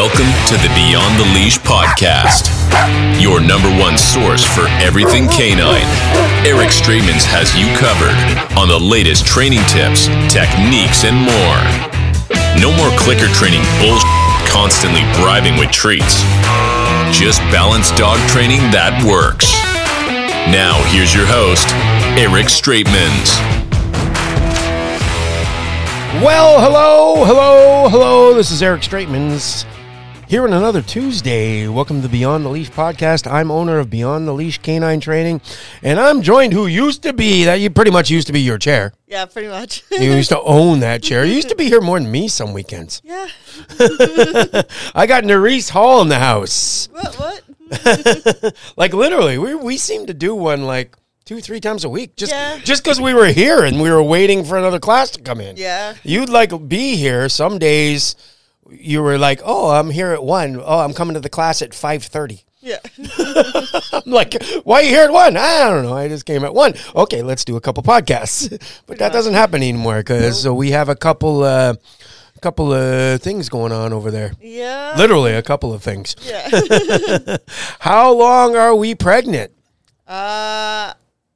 Welcome to the Beyond the Leash podcast, your number one source for everything canine. Eric Straetmans has you covered on the latest training tips, techniques, and more. No more clicker training bullshit, constantly bribing with treats. Just balanced dog training that works. Now, here's your host, Eric Straetmans. Well, hello, hello, hello. This is Eric Straetmans here on another Tuesday. Welcome to Beyond the Leash podcast. I'm owner of Beyond the Leash Canine Training, and I'm joined who used to be that you pretty much used to be your chair. Yeah, pretty much. You used to own that chair. You used to be here more than me some weekends. yeah. I got Nerhys Hall in the house. What? What? Like literally, we we seem to do one like two, three times a week. Just Yeah. just because we were here and we were waiting for another class to come in. Yeah. You'd like be here some days. You were like, "Oh, I'm here at one. Oh, I'm coming to the class at five thirty. Yeah. I'm like, "Why are you here at one? I don't know. I just came at one. Okay, let's do a couple podcasts." but that doesn't happen anymore because so we have a couple, uh, couple of things going on over there. Yeah. Literally, a couple of things. Yeah. How long are we pregnant? uh,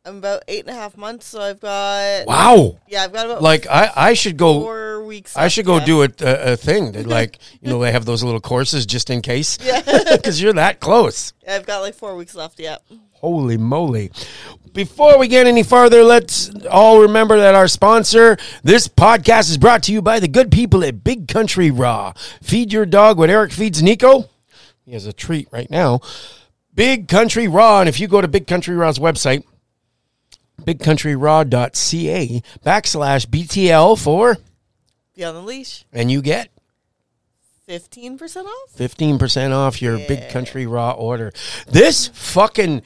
I'm about eight and a half months, so I've got. Wow. Yeah, I've got about Like I, I should go. Four weeks. I should go do a, a, a thing that like you know they have those little courses just in case Yeah. because you're that close. I've got like four weeks left. Yeah. Holy moly. Before we get any farther, let's all remember that our sponsor, this podcast is brought to you by the good people at Big Country Raw. Feed your dog what Eric feeds Nico. He has a treat right now. Big Country Raw. And if you go to Big Country Raw's website, bigcountryraw.ca backslash BTL for, Beyond the Leash. and you get Fifteen percent off. 15% off your Big Country Raw order. This fucking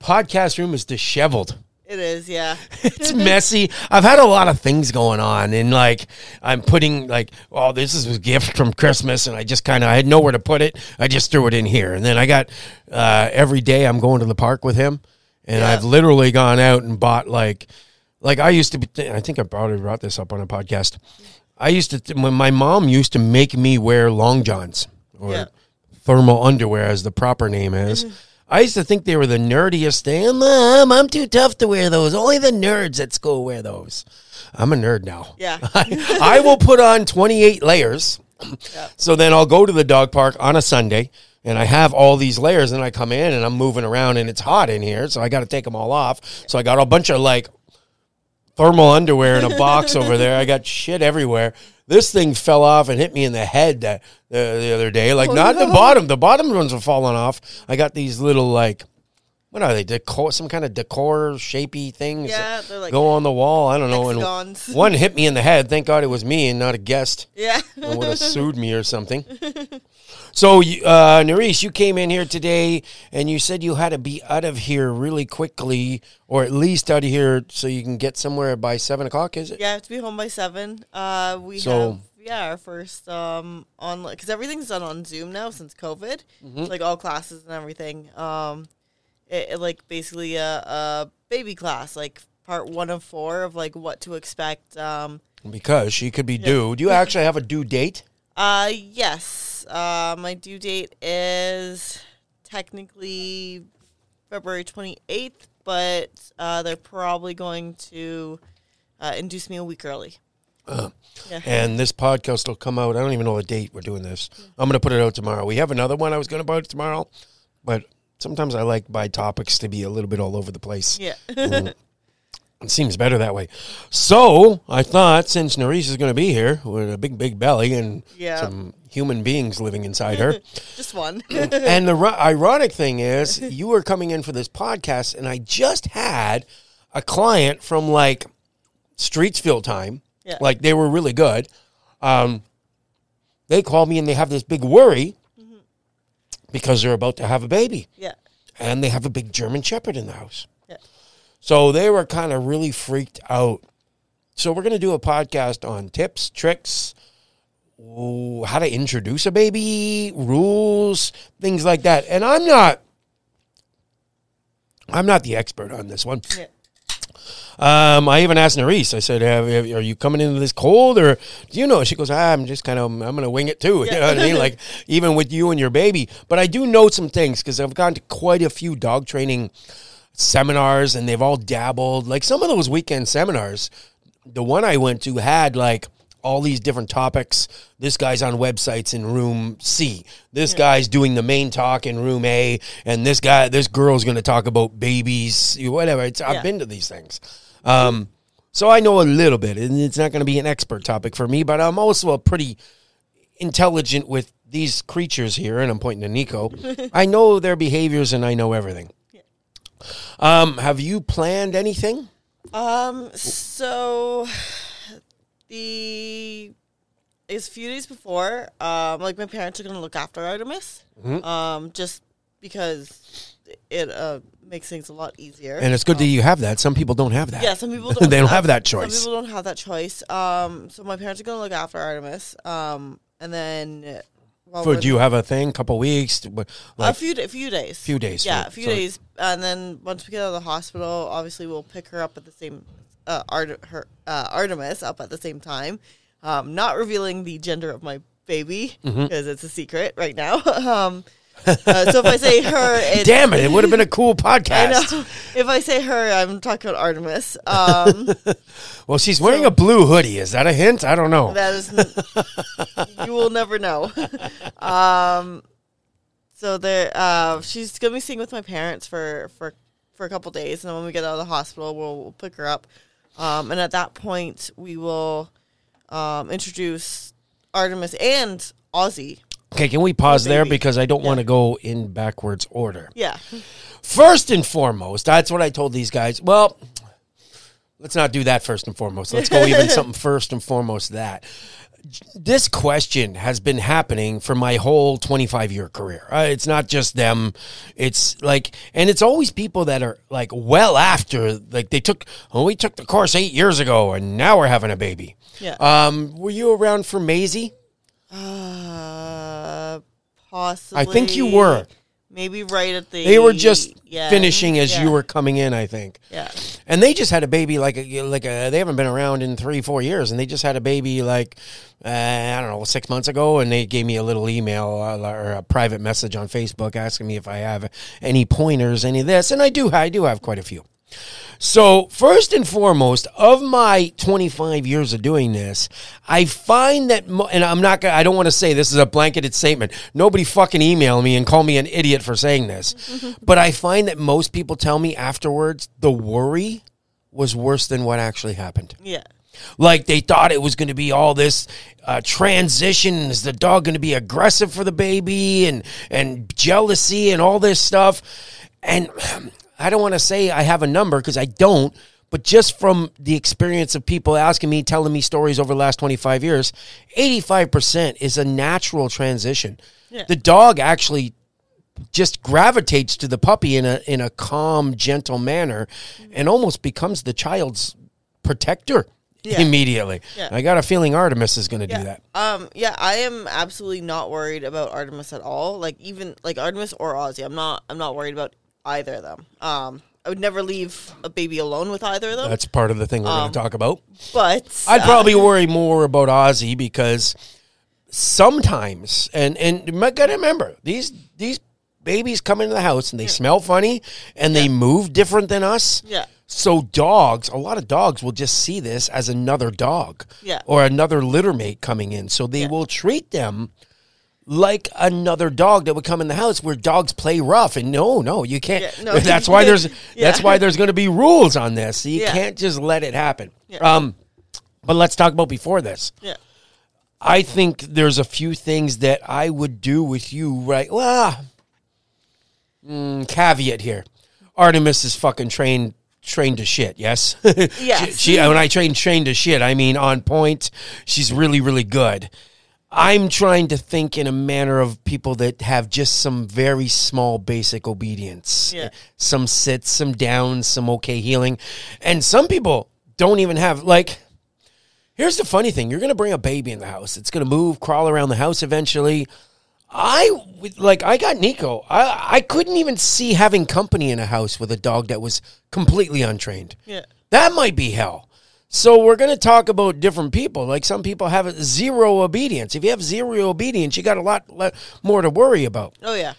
podcast room is disheveled. It is. Yeah. it's messy. I've had a lot of things going on, and like I'm putting like, oh, this is a gift from Christmas, and I just kind of I had nowhere to put it. I just threw it in here, and then I got uh, every day I'm going to the park with him, and Yeah. I've literally gone out and bought like, like I used to be. I think I probably brought this up on a podcast. I used to when my mom used to make me wear long johns or Yeah. thermal underwear, as the proper name is. I used to think they were the nerdiest thing. Mom, I'm too tough to wear those. Only the nerds at school wear those. I'm a nerd now. Yeah. I, I will put on 28 layers. So then I'll go to the dog park on a Sunday and I have all these layers and I come in and I'm moving around and it's hot in here. So I got to take them all off. So I got a bunch of like thermal underwear in a box over there. I got shit everywhere. This thing fell off and hit me in the head that, uh, the other day. Like, not the bottom. The bottom ones are falling off. I got these little, like, what are they? Decor, some kind of decor shapy things Yeah, they're like go on the wall. I don't know. And hexagons. one hit me in the head. Thank God it was me and not a guest. Yeah. Would have sued me or something. So, uh, you came in here today and you said you had to be out of here really quickly, or at least out of here so you can get somewhere by seven o'clock. Is it? Yeah, I have to be home by seven. Uh, we So- have yeah our first um online because everything's done on Zoom now since COVID, Mm-hmm. like all classes and everything. Um, it, it like basically a, a baby class, like part one of four of like what to expect. Um, Because she could be due. Do you actually have a due date? uh, yes, uh, my due date is technically February twenty eighth, but uh, they're probably going to uh, induce me a week early. Yeah. And this podcast will come out. I don't even know the date we're doing this. I'm going to put it out tomorrow. We have another one I was going to put tomorrow, but sometimes I like my topics to be a little bit all over the place. Yeah. It seems better that way. So I thought since Nerhys is going to be here with a big, big belly and Yeah. some human beings living inside her. Just one. and the ro- ironic thing is, you were coming in for this podcast, and I just had a client from like Streetsville time. Yeah. Like they were really good. Um, they called me and they have this big worry because they're about to have a baby yeah. and they have a big German Shepherd in the house. Yeah. So they were kind of really freaked out. So we're going to do a podcast on tips, tricks, ooh, how to introduce a baby, rules, things like that. And I'm not I'm not the expert on this one. Yeah. Um, I even asked Nerhys. I said, have, have- "Are you coming into this cold, or do you know?" She goes, ah, "I'm just kind of, I'm going to wing it too." You know what I mean? Like even with you and your baby. But I do know some things because I've gone to quite a few dog training seminars, and they've all dabbled. Like some of those weekend seminars, the one I went to had like all these different topics. This guy's on websites in room C. This guy's doing the main talk in room A, and this guy, this girl's going to talk about babies, whatever. It's, I've been to these things, um, so I know a little bit. And it's not going to be an expert topic for me, but I'm also a pretty intelligent with these creatures here, and I'm pointing to Nico. I know their behaviors, and I know everything. Um, have you planned anything? Um, so the it's a few days before. Um, like my parents are gonna look after Artemis. Mm-hmm. Um, just because it uh makes things a lot easier. And it's good that you have that. Some people don't have that. yeah, some people don't. They don't have that choice. Some people don't have that choice. Um, so my parents are gonna look after Artemis. Um, and then while So do you have a thing? Couple weeks? Like, a few a few days. Few days, Yeah, so- a few so- days, and then once we get out of the hospital, obviously we'll pick her up at the same uh, Art- her uh, Artemis up at the same time. Um, not revealing the gender of my baby because Mm-hmm. it's a secret right now. um, uh, so if I say her, Damn it! It would have been a cool I podcast. know. If I say her, I'm talking about Artemis. Um, Well, she's wearing a blue hoodie. Is that a hint? I don't know. That is, n- you will never know. um, so there, uh, she's gonna be staying with my parents for for for a couple days, and then when we get out of the hospital, we'll, we'll pick her up. Um, and at that point, we will um, introduce Artemis and Ozzy. Okay, can we pause there because I don't want to go in backwards order. Yeah, First and foremost, that's what I told these guys. Well, let's not do that first and foremost. Let's go even something first and foremost that. This question has been happening for my whole 25 year career. Uh, it's not just them. It's like, and it's always people that are like well after, like they took, oh, we took the course eight years ago and now we're having a baby. yeah. Um, were you around for Maisie? Uh, possibly. I think you were. Maybe right at the. They were just yeah, finishing as you were coming in, I think. Yeah. And they just had a baby like a, like a, they haven't been around in three four years, and they just had a baby like uh, I don't know six months ago, and they gave me a little email uh, or a private message on Facebook asking me if I have any pointers, any of this, and I do I do have quite a few. So, first and foremost, of my 25 years of doing this, I find that, mo- and I'm not gonna, I don't want to say this is a blanketed statement. Nobody fucking email me and call me an idiot for saying this. but I find that most people tell me afterwards the worry was worse than what actually happened. Yeah. Like they thought it was going to be all this uh, transition. Is the dog going to be aggressive for the baby and and jealousy and all this stuff? And I don't want to say I have a number because I don't. But just from the experience of people asking me, telling me stories over the last 25 years, 85% is a natural transition. Yeah. The dog actually just gravitates to the puppy in a in a calm, gentle manner, and almost becomes the child's protector Yeah. immediately. Yeah. I got a feeling Artemis is going to do that. Um, yeah, I am absolutely not worried about Artemis at all. Like even like Artemis or Ozzy, I'm not. I'm not worried about either of them. Um, I would never leave a baby alone with either of them. That's part of the thing we're going to talk about. but I'd uh, probably worry more about Ozzy because sometimes, and and you got to remember these these babies come into the house and they smell funny and they move different than us. Yeah. So dogs, a lot of dogs will just see this as another dog, Yeah. or another litter mate coming in. So they Yeah. will treat them like another dog that would come in the house where dogs play rough and no no you can't Yeah, no, that's why there's yeah. that's why there's going to be rules on this you Yeah. can't just let it happen Yeah. um but let's talk about before this Yeah. i think there's a few things that i would do with you right well mm, caveat here artemis is fucking trained trained to shit yes Yes. she, she when i train trained to shit i mean on point she's really really good I'm trying to think in a manner of people that have just some very small basic obedience. Yeah. Some sits, some downs, some okay heeling. And some people don't even have like Here's the funny thing. You're going to bring a baby in the house. It's going to move, crawl around the house eventually. I like I got Nico. I I couldn't even see having company in a house with a dog that was completely untrained. Yeah. That might be hell. So we're going to talk about different people. Like some people have zero obedience. If you have zero obedience, you got a lot le- more to worry about. Oh yeah.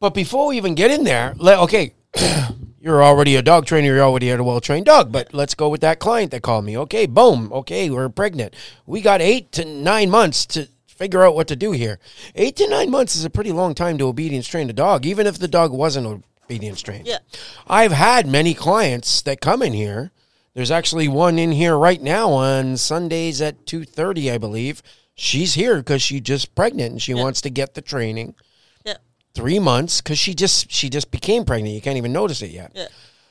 But before we even get in there, let, okay, you're already a dog trainer, you're already had a well trained dog, but let's go with that client that called me. Okay, boom, okay, we're pregnant. We got eight to nine months to figure out what to do here. Eight to nine months is a pretty long time to obedience train a dog, even if the dog wasn't obedience trained. Yeah. I've had many clients that come in here. There's actually one in here right now on Sundays at 2:30, I believe. She's here because she's just pregnant and she Yeah. wants to get the training Yeah. three months because she just she just became pregnant. You can't even notice it yet. Yeah.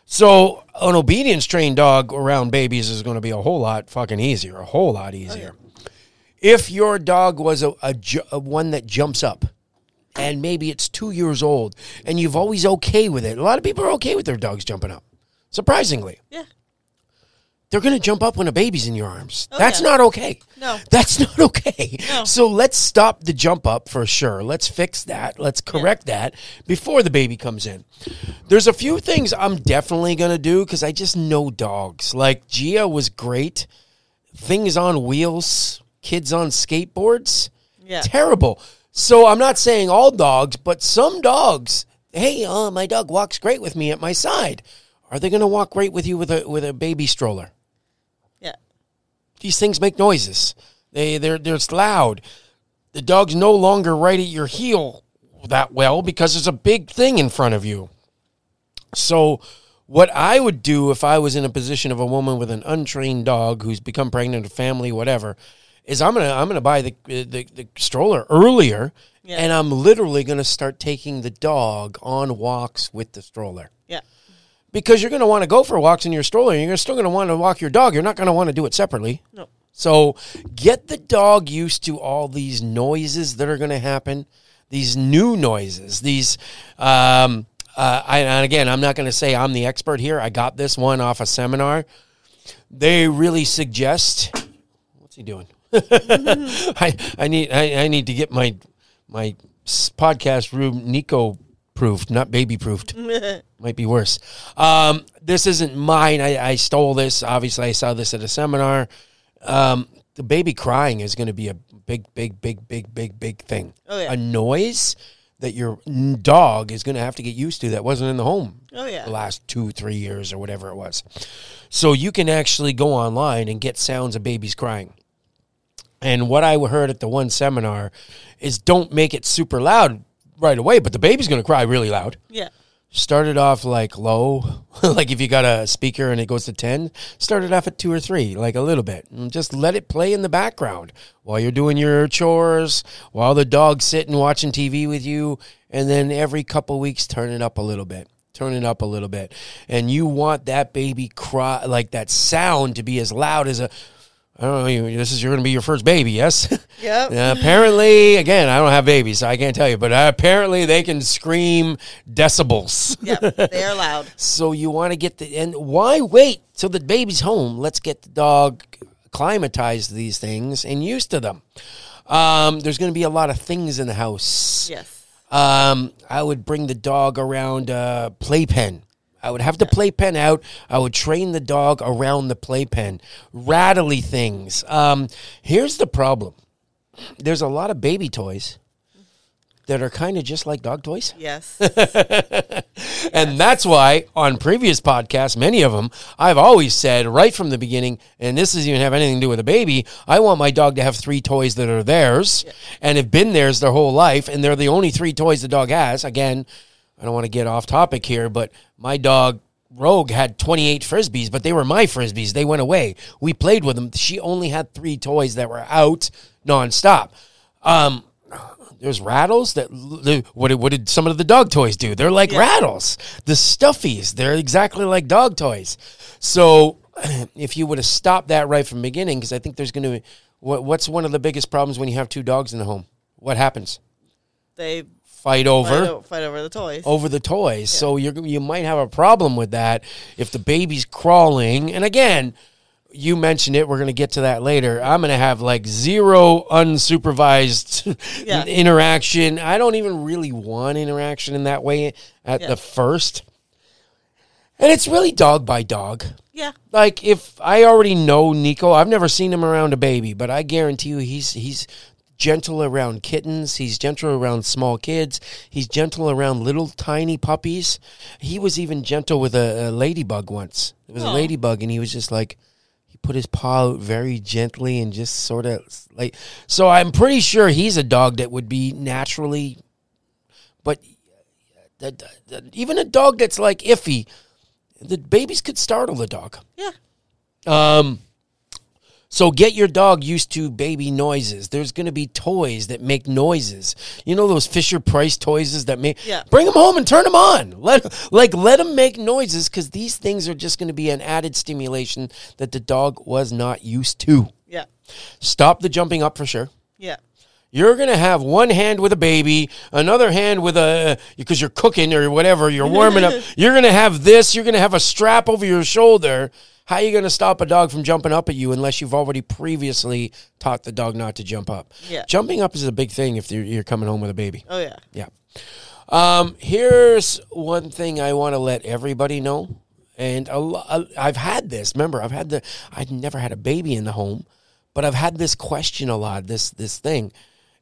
So an obedience trained dog around babies is going to be a whole lot fucking easier, a whole lot oh, easier. If your dog was a, a, ju- a one that jumps up, and maybe it's two years old, and you've always okay with it. A lot of people are okay with their dogs jumping up. Surprisingly, Yeah. They're going to jump up when a baby's in your arms. Oh, That's yeah. not okay. No. That's not okay. No. So let's stop the jump up for sure. Let's fix that. Let's correct that before the baby comes in. There's a few things I'm definitely going to do because I just know dogs. Like Gia was great. Things on wheels, kids on skateboards. Yeah. Terrible. So I'm not saying all dogs, but some dogs. Hey, uh, my dog walks great with me at my side. Are they going to walk great with you with a with a baby stroller? These things make noises. They they're they're it's loud. The dog's no longer right at your heel that well because there's a big thing in front of you. So what I would do if I was in a position of a woman with an untrained dog who's become pregnant, a family, whatever, is I'm gonna I'm gonna buy the the, the stroller earlier, Yeah. and I'm literally gonna start taking the dog on walks with the stroller Yeah. Because you're going to want to go for walks in your stroller. You're still going to want to walk your dog. You're not going to want to do it separately. No. So get the dog used to all these noises that are going to happen, these new noises, these. Um, uh, I, and again, I'm not going to say I'm the expert here. I got this one off a seminar. They really suggest. What's he doing? I, I need I, I need to get my my podcast room Nico proofed, not baby proofed might be worse. Um, this isn't mine. I, I stole this. Obviously, I saw this at a seminar. Um, the baby crying is going to be a big, big, big, big, big, big thing. Oh, yeah. A noise that your dog is going to have to get used to that wasn't in the home Oh yeah. the last two, three years or whatever it was. So you can actually go online and get sounds of babies crying. And what I heard at the one seminar is don't make it super loud right away, but the baby's to cry really loud. Yeah. start it off like low. Like if you got a speaker and it goes to 10 start it off at 2 or 3 like a little bit. And just let it play in the background while you're doing your chores while the dog's sitting watching tv with you and then every couple weeks turn it up a little bit turn it up a little bit. And you want that baby cry like that sound to be as loud as a I don't know. You, this is you're going to be your first baby, yes? Yep. Uh, apparently, again, I don't have babies, so I can't tell you. But uh, apparently, they can scream decibels. Yep. They are loud. So you want to get the and why wait till the baby's home? Let's get the dog acclimatized to these things and used to them. Um, there's going to be a lot of things in the house. Yes. Um, I would bring the dog around a playpen. I would have the playpen out. I would train the dog around the playpen. Rattly things. Um, here's the problem. There's a lot of baby toys that are kind of just like dog toys. Yes. And that's why on previous podcasts, many of them, I've always said right from the beginning, and this doesn't even have anything to do with a baby. I want my dog to have three toys that are theirs and have been theirs their whole life, and they're the only three toys the dog has. Again, I don't want to get off topic here, but my dog Rogue had 28 frisbees, but they were my frisbees. They went away. We played with them. She only had three toys that were out nonstop. Um, there's rattles that what did, what did some of the dog toys do? They're like rattles. The stuffies, they're exactly like dog toys. So if you would have stopped that right from the beginning, because I think there's going to what, what's one of the biggest problems when you have two dogs in the home? What happens? They Fight fight, over o- fight over the toys. over the toys. So you you might have a problem with that if the baby's crawling. And again, you mentioned it. We're going to get to that later. I'm going to have like zero unsupervised Yeah. interaction. I don't even really want interaction in that way at Yeah. the first. And it's really dog by dog. Yeah. Like if I already know Nico, I've never seen him around a baby, but I guarantee you he's he's gentle around kittens, he's gentle around small kids, he's gentle around little tiny puppies. He was even gentle with a, a ladybug once. It was a Oh. ladybug and he was just like he put his paw out very gently and just sort of like so I'm pretty sure he's a dog that would be naturally but the, the, the- even a dog that's like iffy the babies could startle the dog Yeah. um, so get your dog used to baby noises. There's going to be toys that make noises. You know those Fisher Price toys that make. Yeah. Bring them home and turn them on. Let like let them make noises because these things are just going to be an added stimulation that the dog was not used to. Yeah. Stop the jumping up for sure. Yeah. You're gonna have one hand with a baby, another hand with a because you're cooking or whatever, you're warming up. You're gonna have this. You're gonna have a strap over your shoulder. How are you gonna stop a dog from jumping up at you unless you've already previously taught the dog not to jump up? Yeah. Jumping up is a big thing if you're, you're coming home with a baby. Oh yeah. Yeah. Um, here's one thing I want to let everybody know, and a lo- I've had this. Remember, I've had the. I'd never had a baby in the home, but I've had this question a lot. This this thing,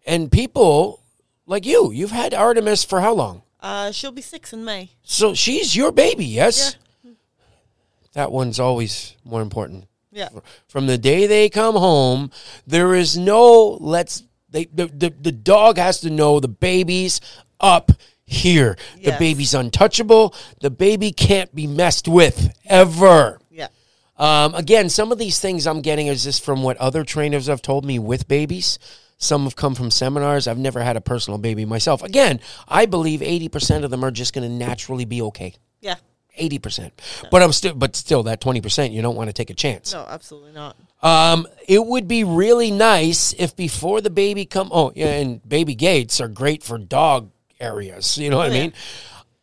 and people like you, you've had Artemis for how long? Uh, she'll be six in May. So she's your baby, yes. That one's always more important. Yeah. from the day they come home there is no let's they the, the, the dog has to know the baby's up here. The baby's untouchable. The baby can't be messed with ever. Yeah. um, again some of these things i'm getting is just from what other trainers have told me with babies. Some have come from seminars. I've never had a personal baby myself. Again i believe 80% of them are just going to naturally be okay. Yeah. 80% but i'm still but still that 20% you don't want to take a chance No, absolutely not. um, it would be really nice if before the baby come. Oh, yeah, and baby gates are great for dog areas. You know what I yeah. mean?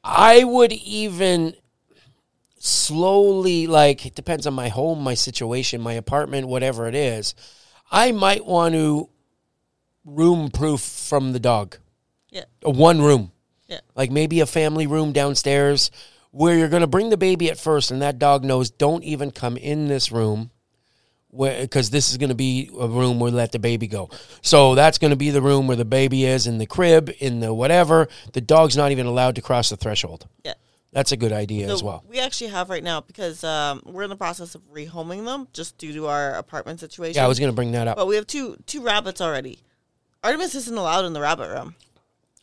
I would even slowly, like, it depends on my home, my situation, my apartment, whatever it is. I might want to room proof from the dog. Yeah. A one room Yeah. like maybe a family room downstairs where you're going to bring the baby at first and that dog knows don't even come in this room because this is going to be a room where let the baby go so that's going to be the room where the baby is in the crib in the whatever the dog's not even allowed to cross the threshold Yeah. that's a good idea as well We actually have right now because um, we're in the process of rehoming them just due to our apartment situation. yeah i was going to bring that up But we have two two rabbits already. Artemis isn't allowed in the rabbit room.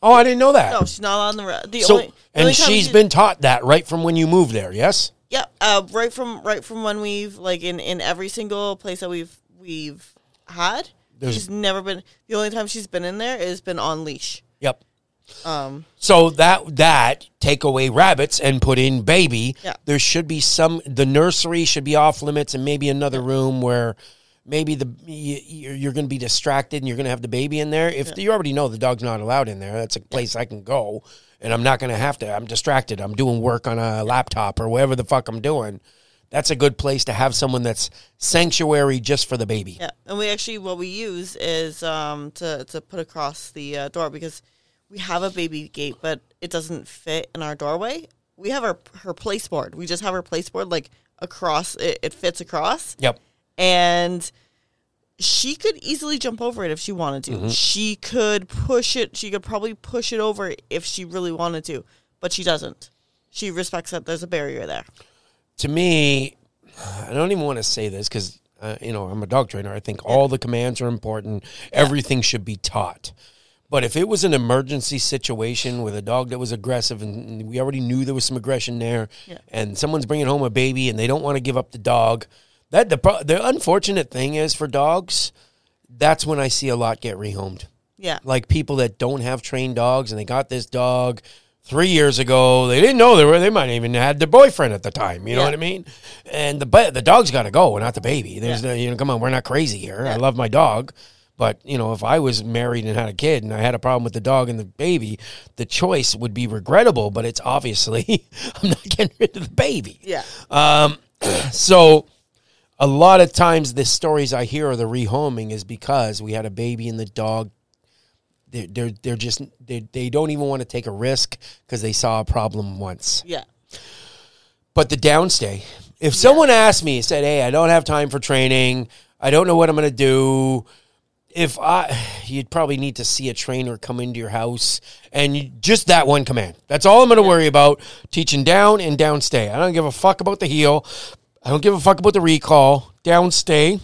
Oh i didn't know that No, she's not on the. Ra- the so only, the and only time she's she- been taught that right from when you moved there yes Yeah, uh, right from right from when we've like in in every single place that we've we've had. There's- she's never been. The only time she's been in there is been on leash. yep Um, So that that take away rabbits and put in baby. Yeah. There should be some. The nursery should be off limits, and maybe another room where maybe the you, you're, going to be distracted and you're going to have the baby in there. If you already know the dog's not allowed in there, that's a place I can go, and I'm not going to have to. I'm distracted. I'm doing work on a laptop or whatever the fuck I'm doing. That's a good place to have someone that's sanctuary just for the baby. yeah, and we actually what we use is um to to put across the uh, door because we have a baby gate, but it doesn't fit in our doorway. We have our her place board. We just have her place board like across. It, it fits across. Yep. And she could easily jump over it if she wanted to. Mm-hmm. She could push it. She could probably push it over if she really wanted to, but she doesn't. She respects that there's a barrier there. to me, I don't even want to say this because uh, you know I'm a dog trainer. I think all the commands are important. Everything should be taught. But if it was an emergency situation with a dog that was aggressive and we already knew there was some aggression there, Yeah. and someone's bringing home a baby and they don't want to give up the dog, that the the unfortunate thing is for dogs, that's when I see a lot get rehomed Yeah, like people that don't have trained dogs and they got this dog three years ago. They didn't know they were. They might even had their boyfriend at the time. You know Yeah. what I mean? And the the dog's got to go, not the baby. There's Yeah. no, you know, come on, we're not crazy here. I love my dog. But you know, if I was married and had a kid and I had a problem with the dog and the baby, the choice would be regrettable. But it's obviously I'm not getting rid of the baby. yeah, Um, so a lot of times the stories I hear of the rehoming is because we had a baby and the dog. They're they're, they're just they, they don't even want to take a risk because they saw a problem once. yeah, But the downstay, if someone asked me, said, "Hey, I don't have time for training. I don't know what I'm going to do." If I, you'd probably need to see a trainer come into your house and you, just that one command. That's all I'm going to worry about. Teaching down and downstay. I don't give a fuck about the heel. I don't give a fuck about the recall. Downstay,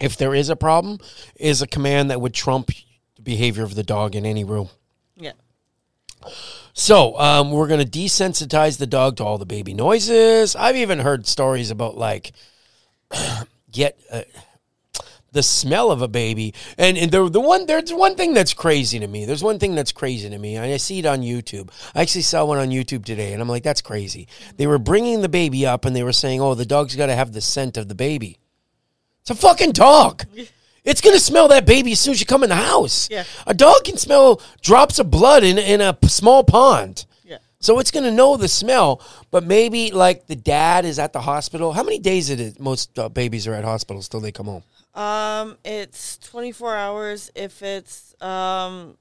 if there is a problem, is a command that would trump the behavior of the dog in any room. Yeah. So um, we're going to desensitize the dog to all the baby noises. I've even heard stories about like get uh, the smell of a baby, and, and the the one there's one thing that's crazy to me. There's one thing that's crazy to me. I see it on YouTube. I actually saw one on YouTube today, and I'm like, that's crazy. They were bringing the baby up, and they were saying, oh, the dog's got to have the scent of the baby. It's a fucking dog. It's gonna smell that baby as soon as you come in the house. Yeah. A dog can smell drops of blood in in a p- small pond. Yeah. So it's gonna know the smell. But maybe like the dad is at the hospital. How many days is it? Most uh, babies are at hospitals till they come home. Um, it's 24 hours if it's um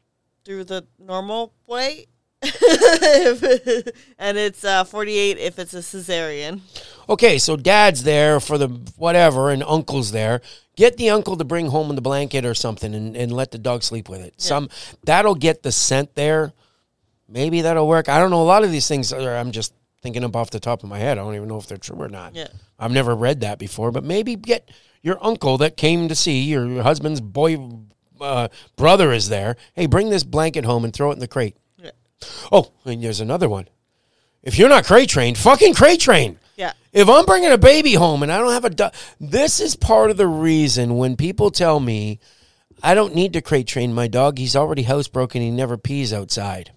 through the normal way, and it's uh 48 if it's a cesarean. Okay, so dad's there for the whatever, and uncle's there. Get the uncle to bring home the blanket or something, and, and let the dog sleep with it. Some that'll get the scent there. Maybe that'll work. I don't know. A lot of these things are. I'm just thinking up off the top of my head. I don't even know if they're true or not. Yeah. I've never read that before, but maybe get your uncle that came to see your husband's boy uh, brother is there. Hey, bring this blanket home and throw it in the crate. Yeah. Oh, and there's another one. If you're not crate trained, fucking crate train. Yeah. If I'm bringing a baby home and I don't have a dog, this is part of the reason when people tell me I don't need to crate train my dog. He's already housebroken. He never pees outside.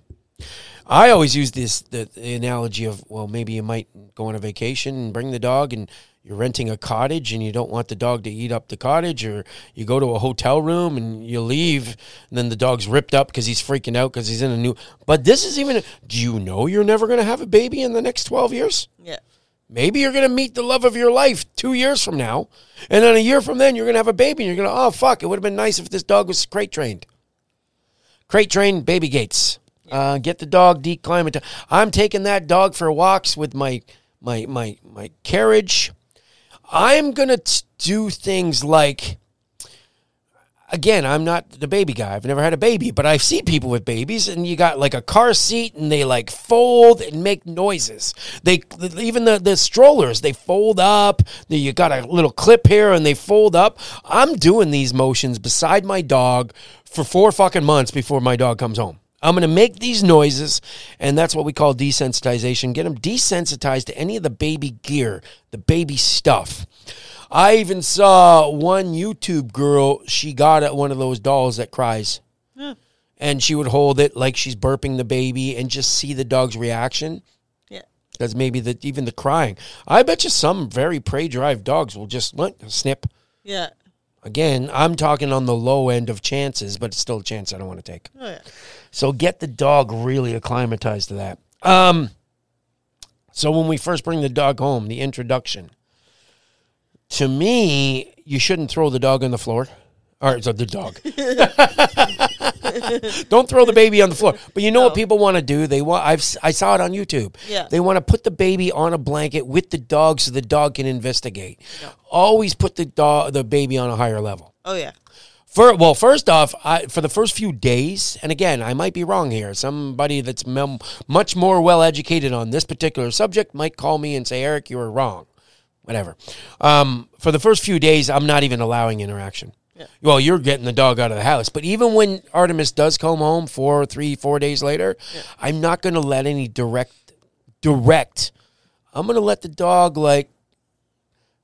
I always use this the, the analogy of well, maybe you might go on a vacation and bring the dog, and you're renting a cottage, and you don't want the dog to eat up the cottage, or you go to a hotel room and you leave, and then the dog's ripped up because he's freaking out because he's in a new. But this is even. Do you know you're never going to have a baby in the next twelve years? Yeah. Maybe you're going to meet the love of your life two years from now. And then a year from then, you're going to have a baby and you're going to, oh, fuck, it would have been nice if this dog was crate trained. Crate trained baby gates. Uh, get the dog declimatized. I'm taking that dog for walks with my my my my carriage. I'm gonna do things like again, I'm not the baby guy. I've never had a baby, but I've seen people with babies, and you got like a car seat, and they like fold and make noises. They even the the strollers they fold up. You got a little clip here, and they fold up. I'm doing these motions beside my dog for four fucking months before my dog comes home. I'm going to make these noises, and that's what we call desensitization. Get them desensitized to any of the baby gear, the baby stuff. I even saw one YouTube girl, she got at one of those dolls that cries. Yeah. And she would hold it like she's burping the baby and just see the dog's reaction. Yeah. Because maybe the, even the crying. I bet you some very prey drive dogs will just look, snip. Yeah. Again, I'm talking on the low end of chances, but it's still a chance I don't want to take. Oh yeah. So get the dog really acclimatized to that. Um, so when we first bring the dog home, the introduction. To me, you shouldn't throw the dog on the floor. Or so the dog. Don't throw the baby on the floor. But you know what people want to do? They want. I've I saw it on YouTube. Yeah. They want to put the baby on a blanket with the dog so the dog can investigate. Always put the dog, the baby on a higher level. Oh yeah. For, well, first off, I, for the first few days, and again, I might be wrong here. Somebody that's mem- much more well educated on this particular subject might call me and say, Eric, you were wrong. Whatever. Um, for the first few days, I'm not even allowing interaction. Yeah. Well, you're getting the dog out of the house. But even when Artemis does come home four, three, four days later, I'm not going to let any direct, direct. I'm going to let the dog like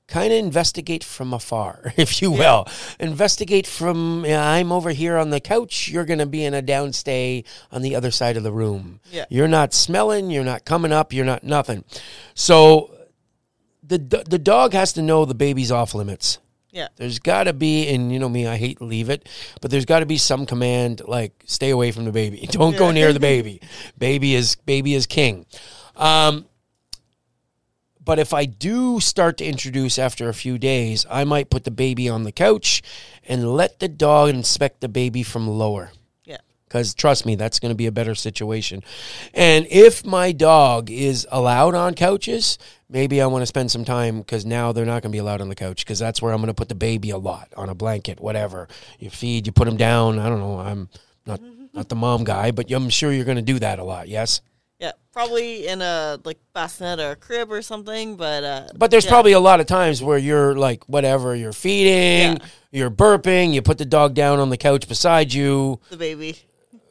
kind of investigate from afar, if you will. Investigate from yeah, I'm over here on the couch. You're going to be in a downstay on the other side of the room. Yeah. You're not smelling. You're not coming up. You're not nothing. So the the dog has to know the baby's off limits. Yeah. There's got to be, and you know me, I hate to leave it, but there's got to be some command like stay away from the baby. Don't go near the baby. baby is baby is king. Um, but if I do start to introduce after a few days, I might put the baby on the couch and let the dog inspect the baby from lower. Yeah. Because trust me, that's going to be a better situation. And if my dog is allowed on couches, maybe I want to spend some time because now they're not going to be allowed on the couch because that's where I'm going to put the baby a lot on a blanket, whatever. You feed, you put them down. I don't know. I'm not not the mom guy, but I'm sure you're going to do that a lot. Yes. Yeah, probably in a like bassinet or a crib or something. But uh, But there's yeah. probably a lot of times where you're like, whatever, you're feeding, Yeah. you're burping, you put the dog down on the couch beside you, the baby.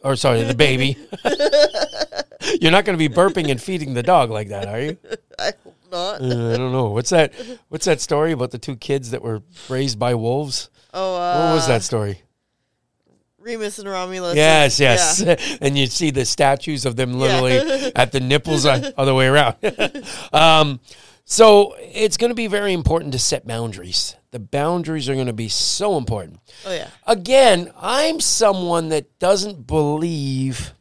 or sorry, the baby. you're not going to be burping and feeding the dog like that, are you? I hope not. Uh, I don't know. What's that? What's that story about the two kids that were raised by wolves? Oh, uh, What was that story? Remus and Romulus. Yes, Yeah. yes. and you see the statues of them literally Yeah. at the nipples on other way around. um, so it's going to be very important to set boundaries. The boundaries are going to be so important. Oh yeah. Again, I'm someone that doesn't believe.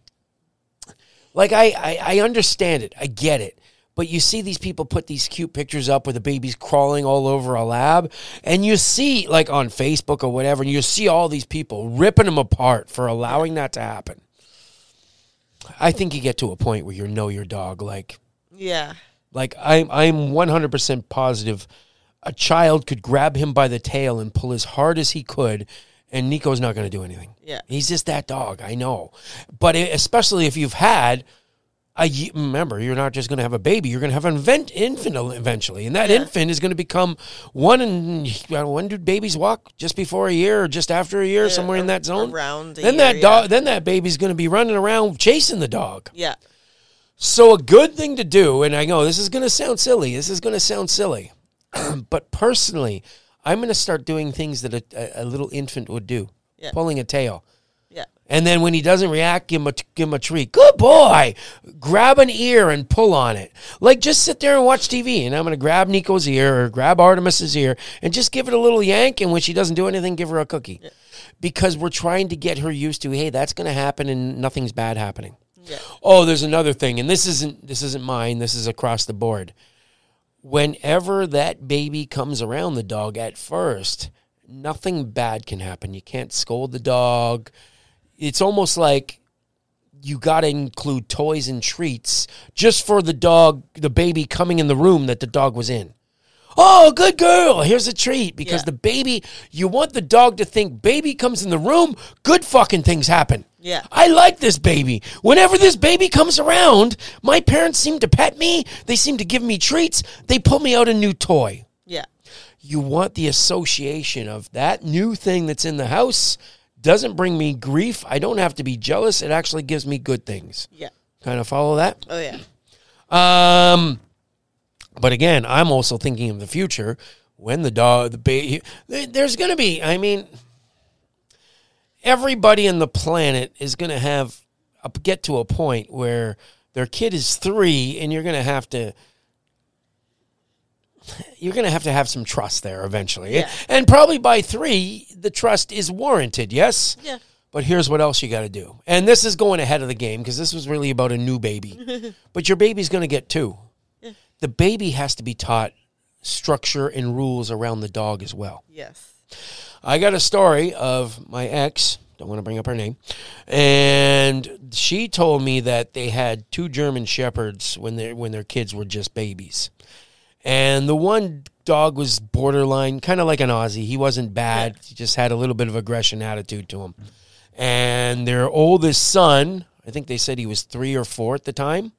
Like I, I, I understand it, I get it, but you see these people put these cute pictures up where the baby's crawling all over a lab, and you see like on Facebook or whatever, and you see all these people ripping them apart for allowing that to happen. I think you get to a point where you know your dog, like Yeah. like I'm I'm 100% positive a child could grab him by the tail and pull as hard as he could and Nico's not going to do anything. Yeah. He's just that dog, I know. But it, especially if you've had a remember, you're not just going to have a baby, you're going to have an event, infant eventually. And that Yeah. infant is going to become one and when do babies walk? Just before a year or just after a year, somewhere in that zone? around Then year, that yeah. dog then that baby's going to be running around chasing the dog. Yeah. So a good thing to do, and I know this is going to sound silly. This is going to sound silly, but personally, I'm going to start doing things that a, a, a little infant would do, Yeah. pulling a tail, Yeah. And then when he doesn't react, give him a give him a treat. Good boy. Grab an ear and pull on it. Like just sit there and watch TV, and I'm going to grab Nico's ear or grab Artemis's ear and just give it a little yank. And when she doesn't do anything, give her a cookie, because we're trying to get her used to. Hey, that's going to happen, and nothing's bad happening. Yeah. Oh, there's another thing, and this isn't this isn't mine. This is across the board. Whenever that baby comes around the dog at first, nothing bad can happen. You can't scold the dog. It's almost like you got to include toys and treats just for the dog, the baby coming in the room that the dog was in. Oh, good girl. Here's a treat because Yeah. the baby, you want the dog to think baby comes in the room, good fucking things happen. Yeah. I like this baby. Whenever this baby comes around, my parents seem to pet me. They seem to give me treats. They pull me out a new toy. Yeah. You want the association of that new thing that's in the house doesn't bring me grief. I don't have to be jealous. It actually gives me good things. Yeah. Kind of follow that? Oh yeah. Um, but again, I'm also thinking of the future when the dog, the baby, there's going to be, I mean, everybody on the planet is going to have, uh, get to a point where their kid is three and you're going to have to, you're going to have to have some trust there eventually. Yeah. And probably by three, the trust is warranted, yes? Yeah. But here's what else you got to do. And this is going ahead of the game because this was really about a new baby. but your baby's going to get two. The baby has to be taught structure and rules around the dog as well. Yes. I got a story of my ex, don't want to bring up her name, and she told me that they had two German shepherds when they when their kids were just babies. And the one dog was borderline, kind of like an Aussie. He wasn't bad. He just had a little bit of aggression attitude to him. And their oldest son, I think they said he was 3 or 4 at the time,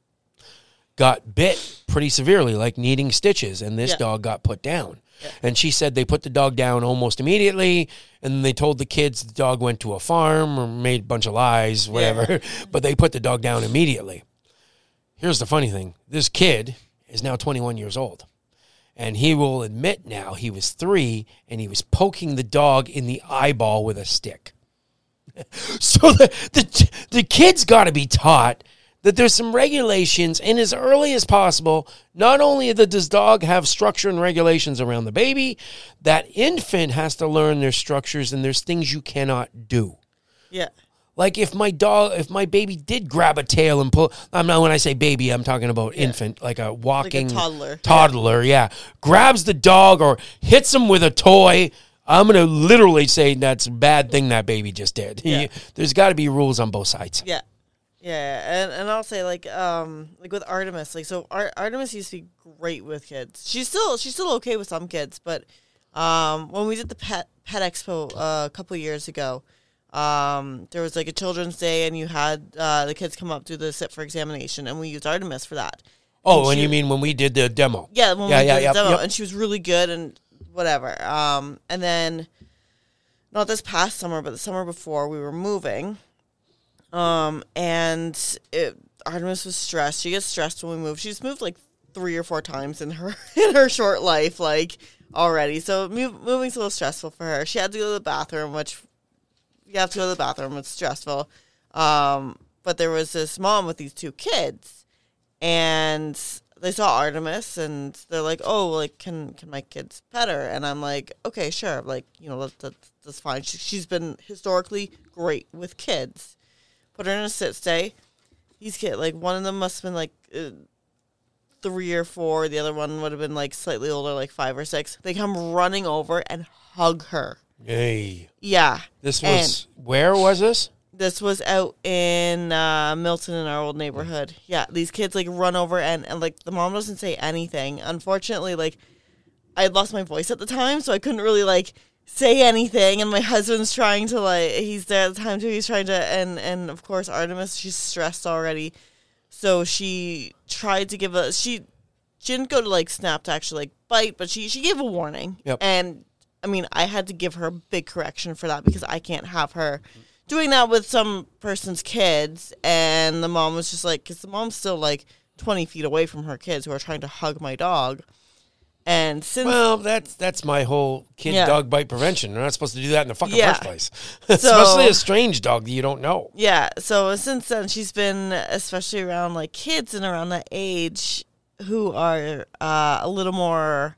got bit pretty severely, like needing stitches, and this Yeah. dog got put down. And she said they put the dog down almost immediately, and they told the kids the dog went to a farm or made a bunch of lies, whatever. but they put the dog down immediately. Here's the funny thing: this kid is now 21 years old, and he will admit now he was three, and he was poking the dog in the eyeball with a stick. So the the, the kid's got to be taught that there's some regulations and as early as possible. Not only does dog have structure and regulations around the baby, that infant has to learn their structures and there's things you cannot do. Yeah. Like if my dog, if my baby did grab a tail and pull, I'm not when I say baby, I'm talking about infant, like a walking toddler. toddler, yeah, grabs the dog or hits him with a toy. I'm gonna literally say that's a bad thing that baby just did. Yeah. There's got to be rules on both sides. Yeah. Yeah, and, and I'll say like um like with Artemis like so Ar- Artemis used to be great with kids. She's still she's still okay with some kids, but um when we did the pet pet expo uh, a couple years ago, um there was like a children's day and you had uh, the kids come up do the sit for examination and we used Artemis for that. Oh, And and she- you mean when we did the demo? Yeah, when Yeah, we yeah, did yep, the demo, yep. and she was really good and whatever. Um, and then not this past summer, but the summer before, we were moving. Um, and it, Artemis was stressed. She gets stressed when we move. She's moved like three or four times in her in her short life, like already. So move, moving's a little stressful for her. She had to go to the bathroom, which you have to go to the bathroom. It's stressful. Um, but there was this mom with these two kids, and they saw Artemis, and they're like, "Oh, like can can my kids pet her?" And I'm like, "Okay, sure. Like you know, that, that's that's fine. She, she's been historically great with kids. Put her in a sit stay. These kids, like one of them must have been like." Uh, Three or four, the other one would have been like slightly older, like five or six. They come running over and hug her. Hey, Yeah. this And- was where was this? This was out in uh, Milton in our old neighborhood. Yeah, these kids like run over and, and like the mom doesn't say anything. Unfortunately, like I had lost my voice at the time, so I couldn't really like say anything. And my husband's trying to like he's there at the time too. He's trying to and and of course Artemis she's stressed already, so she tried to give a she she didn't go to like snap to actually like bite, but she she gave a warning. Yep. And I mean, I had to give her a big correction for that because I can't have her doing that with some person's kids. And the mom was just like, because the mom's still like 20 feet away from her kids who are trying to hug my dog. And since Well, that's that's my whole kid Yeah. dog bite prevention. They're not supposed to do that in the fucking Yeah. first place, especially a strange dog that you don't know. Yeah, so since then she's been especially around like kids and around that age who are uh, a little more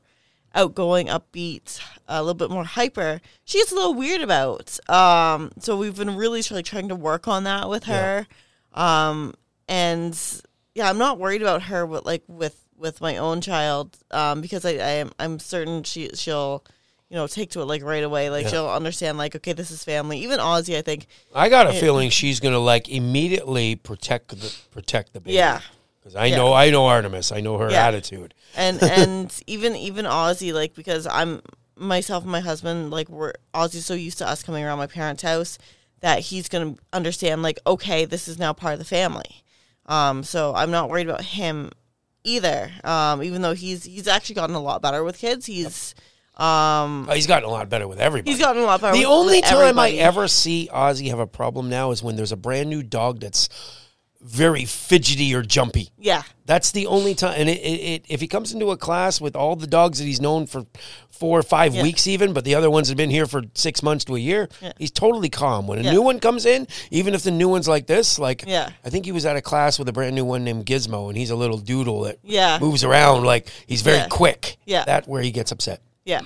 outgoing, upbeat, a little bit more hyper. She gets a little weird about. Um, so we've been really like trying to work on that with her. Um, and yeah, I'm not worried about her with like with with my own child um, because I, I am I'm certain she she'll you know take to it like right away. Like Yeah. she'll understand like okay, this is family. Even Ozzy, I think. I got a It- feeling she's gonna like immediately protect the protect the baby. Yeah. Because I Yeah. know I know Artemis. I know her Yeah. attitude. and and even even Ozzy, like because I'm myself and my husband, like we're Ozzy's so used to us coming around my parents' house that he's gonna understand, like, okay, this is now part of the family. Um, so I'm not worried about him either. Um, even though he's he's actually gotten a lot better with kids. He's um Oh, he's gotten a lot better with everybody. he's gotten a lot better. the only time everybody. I ever see Ozzy have a problem now is when there's a brand new dog that's very fidgety or jumpy. yeah That's the only time. And it, it, it, if he comes into a class with all the dogs that he's known for four or five Yeah. weeks, even, but the other ones have been here for six months to a year, Yeah. he's totally calm. When a Yeah. new one comes in, even if the new one's like this, like Yeah. I think he was at a class with a brand new one named Gizmo, and he's a little doodle that Yeah. moves around like he's very quick. Yeah. that where he gets upset. Yeah.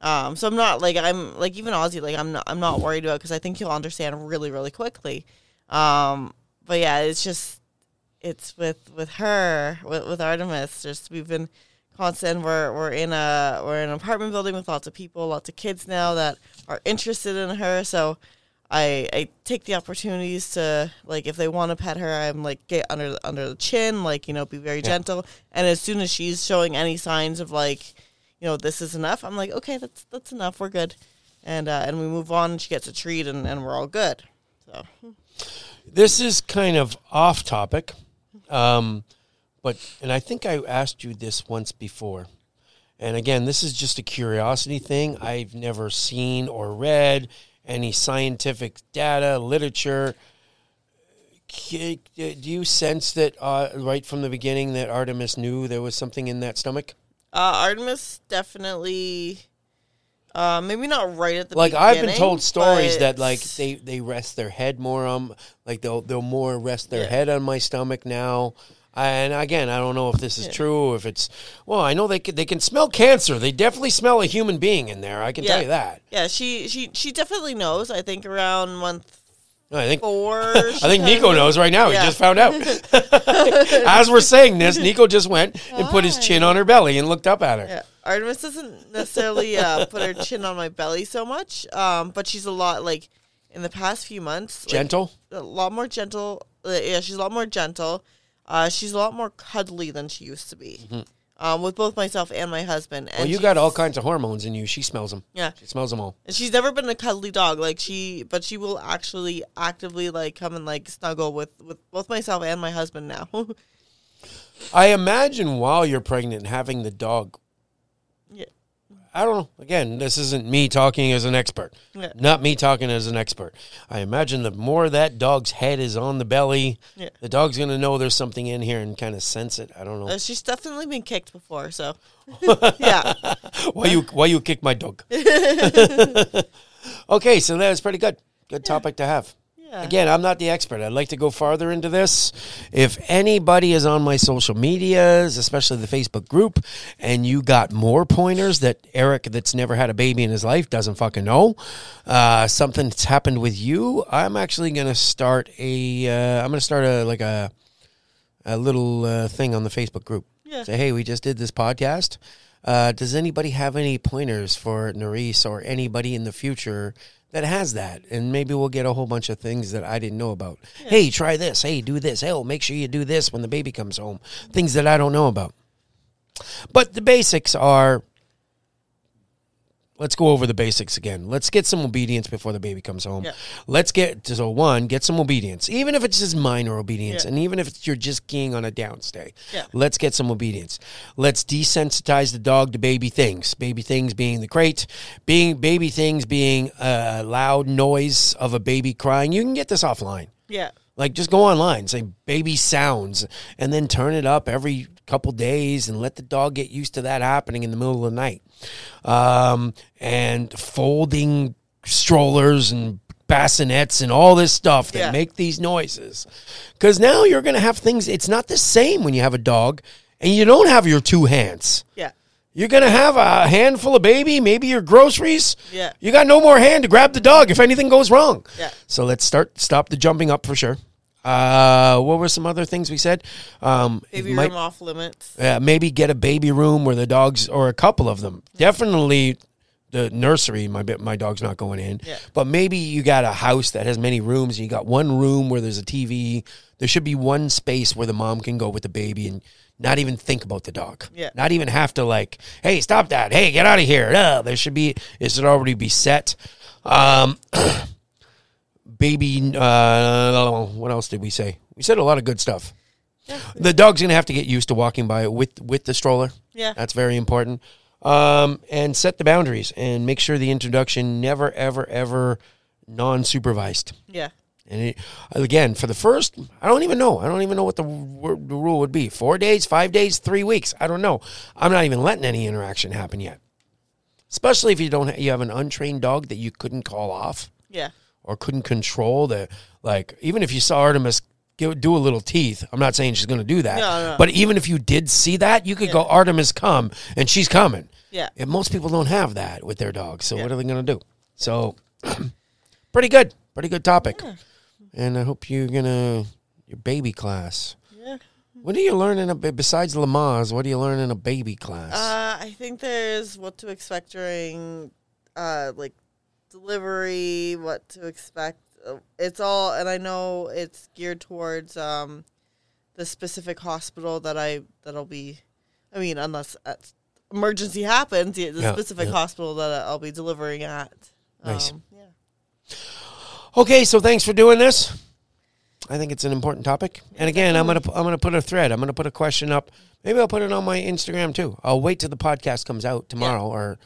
Um, so I'm not like I'm like even Ozzy like I'm not I'm not worried about because I think he'll understand really really quickly. Um, but yeah, it's just it's with with her with, with Artemis. Just we've been constant. We're we're in a we're in an apartment building with lots of people, lots of kids now that are interested in her. So I I take the opportunities to like if they want to pet her, I'm like get under the, under the chin, like you know, be very gentle. And as soon as she's showing any signs of like you know this is enough, I'm like okay, that's that's enough, we're good. And uh, and we move on. and She gets a treat, and, and we're all good. So This is kind of off topic, um, but and I think I asked you this once before. And again, this is just a curiosity thing. I've never seen or read any scientific data, literature. Do you sense that uh, right from the beginning that Artemis knew there was something in that stomach? uh, Artemis definitely. Uh, maybe not right at the like I've been told stories that like they they rest their head more on like they'll they'll more rest their Yeah. head on my stomach now. And again, I don't know if this is Yeah. true. If it's well, I know they can, they can smell cancer. They definitely smell a human being in there. I can tell you that. Yeah, she she she definitely knows. I think around month I think four. I think Nico knows right now. Yeah. He just found out. As we're saying this, Nico just went and put his chin on her belly and looked up at her. Yeah. Artemis doesn't necessarily uh, put her chin on my belly so much, um, but she's a lot like in the past few months. like, Gentle. a lot more gentle. Uh, yeah, she's a lot more gentle. Uh, she's a lot more cuddly than she used to be. Um, with both myself and my husband. And. Well, you got all kinds of hormones in you. She smells them. Yeah. She smells them all. And she's never been a cuddly dog, like she, but she will actually actively like come and like snuggle with with both myself and my husband now. I imagine while you're pregnant, having the dog. yeah, I don't know. Again, this isn't me talking as an expert. Yeah. Not me talking as an expert. I imagine the more that dog's head is on the belly, Yeah. the dog's going to know there's something in here and kind of sense it. I don't know. uh, she's definitely been kicked before, so yeah, why you why you kick my dog? okay, so that was pretty good. Good topic to have. Yeah. Again, I'm not the expert. I'd like to go farther into this. If anybody is on my social medias, especially the Facebook group, and you got more pointers that Eric, that's never had a baby in his life, doesn't fucking know, uh, something that's happened with you, I'm actually going to start a. Uh, I'm going to start a like a a little uh, thing on the Facebook group. Yeah. Say, hey, we just did this podcast. Uh, does anybody have any pointers for Nerhys or anybody in the future that has that? And maybe we'll get a whole bunch of things that I didn't know about. Hey, try this. Hey, do this. Hey, oh, make sure you do this when the baby comes home. Things that I don't know about. But the basics are let's go over the basics again. Let's get some obedience before the baby comes home. Yeah. Let's get so one, get some obedience, even if it's just minor obedience, Yeah. and even if it's, you're just keying on a downstay. Yeah. Let's get some obedience. Let's desensitize the dog to baby things. Baby things being the crate, being baby things being a loud noise of a baby crying. You can get this offline. yeah, Like just go online, say baby sounds, and then turn it up every couple days and let the dog get used to that happening in the middle of the night. Um, and folding strollers and bassinets and all this stuff that Yeah. make these noises. Because now you're going to have things, it's not the same when you have a dog and you don't have your two hands. yeah, You're gonna have a handful of baby, maybe your groceries. Yeah. You got no more hand to grab the dog if anything goes wrong. Yeah. So let's start stop the jumping up for sure. Uh, what were some other things we said? Um, baby might- room off limits. uh, maybe get a baby room where the dogs or a couple of them. Definitely the nursery. My my dog's not going in. Yeah. But maybe you got a house that has many rooms. And you got one room where there's a TV. There should be one space where the mom can go with the baby and not even think about the dog. Yeah. Not even have to like, hey, stop that. Hey, get out of here. No, there should be. It should already be set. Um, baby. Uh, what else did we say? We said a lot of good stuff. Yeah. The dog's gonna have to get used to walking by with with the stroller. Yeah. that's very important. Um, and set the boundaries and make sure the introduction never, ever, ever non-supervised. Yeah, And it, again, for the first, I don't even know. I don't even know what the, the rule would be. Four days, five days, three weeks. I don't know. I'm not even letting any interaction happen yet. Especially if you don't, you have an untrained dog that you couldn't call off yeah, or couldn't control the like even if you saw Artemis give, do a little teeth I'm not saying she's going to do that No, no. but even if you did see that you could go Artemis come and she's coming yeah, and most people don't have that with their dogs so what are they going to do so pretty good pretty good topic and I hope you're going to your baby class yeah. what are you learning besides Lamaze what are you learning in a baby class Uh, I think there's what to expect during, uh, like delivery, what to expect. Uh, It's all, and I know it's geared towards um, the specific hospital that I that'll be. I mean, unless uh, emergency happens, the Yeah, specific yeah. hospital that I'll be delivering at. Nice. Um, yeah. Okay, so thanks for doing this. I think it's an important topic. And again, I'm gonna I'm gonna put a thread. I'm gonna put a question up. Maybe I'll put it on my Instagram too. I'll wait till the podcast comes out tomorrow, or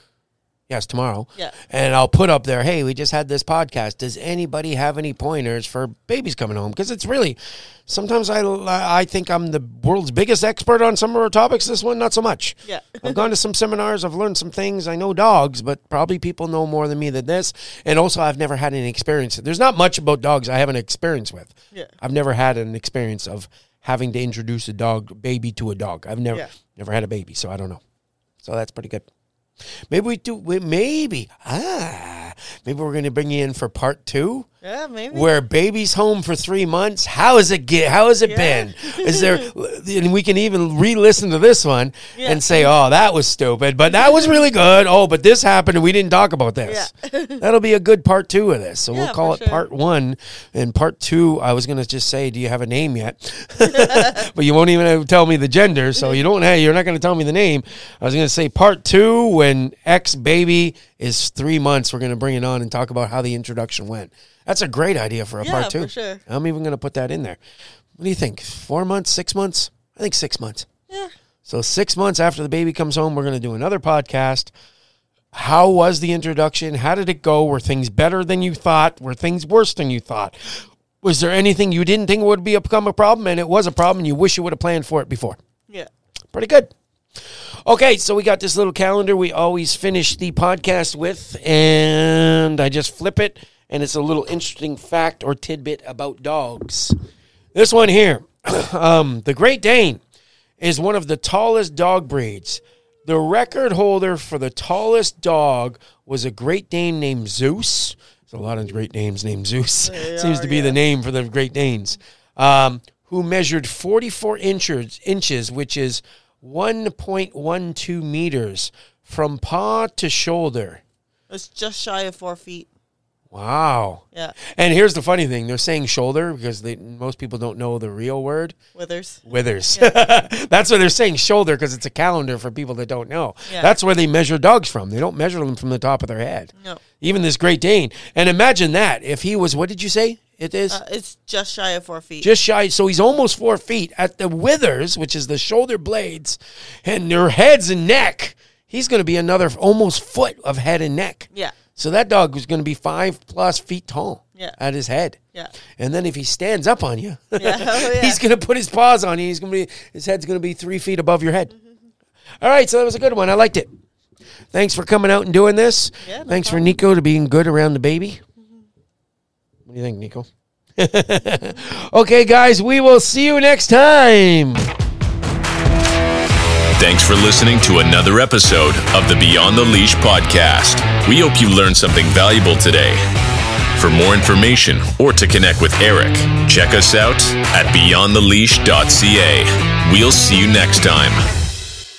yes, tomorrow. Yeah. And I'll put up there. Hey, we just had this podcast. Does anybody have any pointers for babies coming home? Because it's really sometimes I I think I'm the world's biggest expert on some of our topics. This one, not so much. Yeah. I've gone to some seminars. I've learned some things. I know dogs, but probably people know more than me than this. And also, I've never had any experience. There's not much about dogs I haven't experience with. Yeah. I've never had an experience of having to introduce a dog baby to a dog. I've never Yeah. never had a baby, so I don't know. So that's pretty good. Maybe we do. Maybe ah, maybe we're going to bring you in for part two Yeah, maybe. where baby's home for three months. How has it get? How has it Yeah. been? Is there and we can even re-listen to this one Yeah. and say, "Oh, that was stupid," but that was really good. Oh, but this happened and we didn't talk about this. That'll be a good part two of this. So we'll call it sure. part one. And part two, I was gonna just say, "Do you have a name yet?" but you won't even tell me the gender, so you don't. Hey, you're not gonna tell me the name. I was gonna say part two when X baby is three months. We're gonna bring it on and talk about how the introduction went. That's a great idea for a Yeah, part two. for sure. I'm even gonna put that in there. What do you think? Four months, six months? I think six months. Yeah. So six months after the baby comes home, we're going to do another podcast. How was the introduction? How did it go? Were things better than you thought? Were things worse than you thought? Was there anything you didn't think would be become a problem and it was a problem? and You wish you would have planned for it before. Yeah. Pretty good. Okay, so we got this little calendar we always finish the podcast with, and I just flip it, and it's a little interesting fact or tidbit about dogs. This one here, um, the Great Dane, is one of the tallest dog breeds. The record holder for the tallest dog was a Great Dane named Zeus. There's a lot of Great Danes named Zeus. Seems to be the name for the Great Danes. Um, who measured 44 inches, inches, which is 1.12 meters from paw to shoulder. It's just shy of four feet. Wow. Yeah. And here's the funny thing: they're saying shoulder because they, most people don't know the real word Withers. withers. That's why they're saying shoulder because it's a calendar for people that don't know. Yeah. That's where they measure dogs from. They don't measure them from the top of their head. No. Even this Great Dane. And imagine that if he was, what did you say? It is Uh, it's just shy of four feet. just shy. So he's almost four feet at the withers, which is the shoulder blades, and their heads and neck. He's going to be another almost foot of head and neck. yeah. So that dog was going to be five plus feet tall Yeah. at his head. Yeah. And then if he stands up on you, Yeah. Oh, yeah. he's going to put his paws on you. He's going to be his head's going to be three feet above your head. Mm-hmm. All right, so that was a good one. I liked it. Thanks for coming out and doing this. Yeah, no Thanks for. Nico to being good around the baby. Mm-hmm. What do you think, Nico? okay, guys, we will see you next time. Thanks for listening to another episode of the Beyond the Leash podcast. We hope you learned something valuable today. For more information or to connect with Eric, check us out at beyondtheleash.ca. We'll see you next time.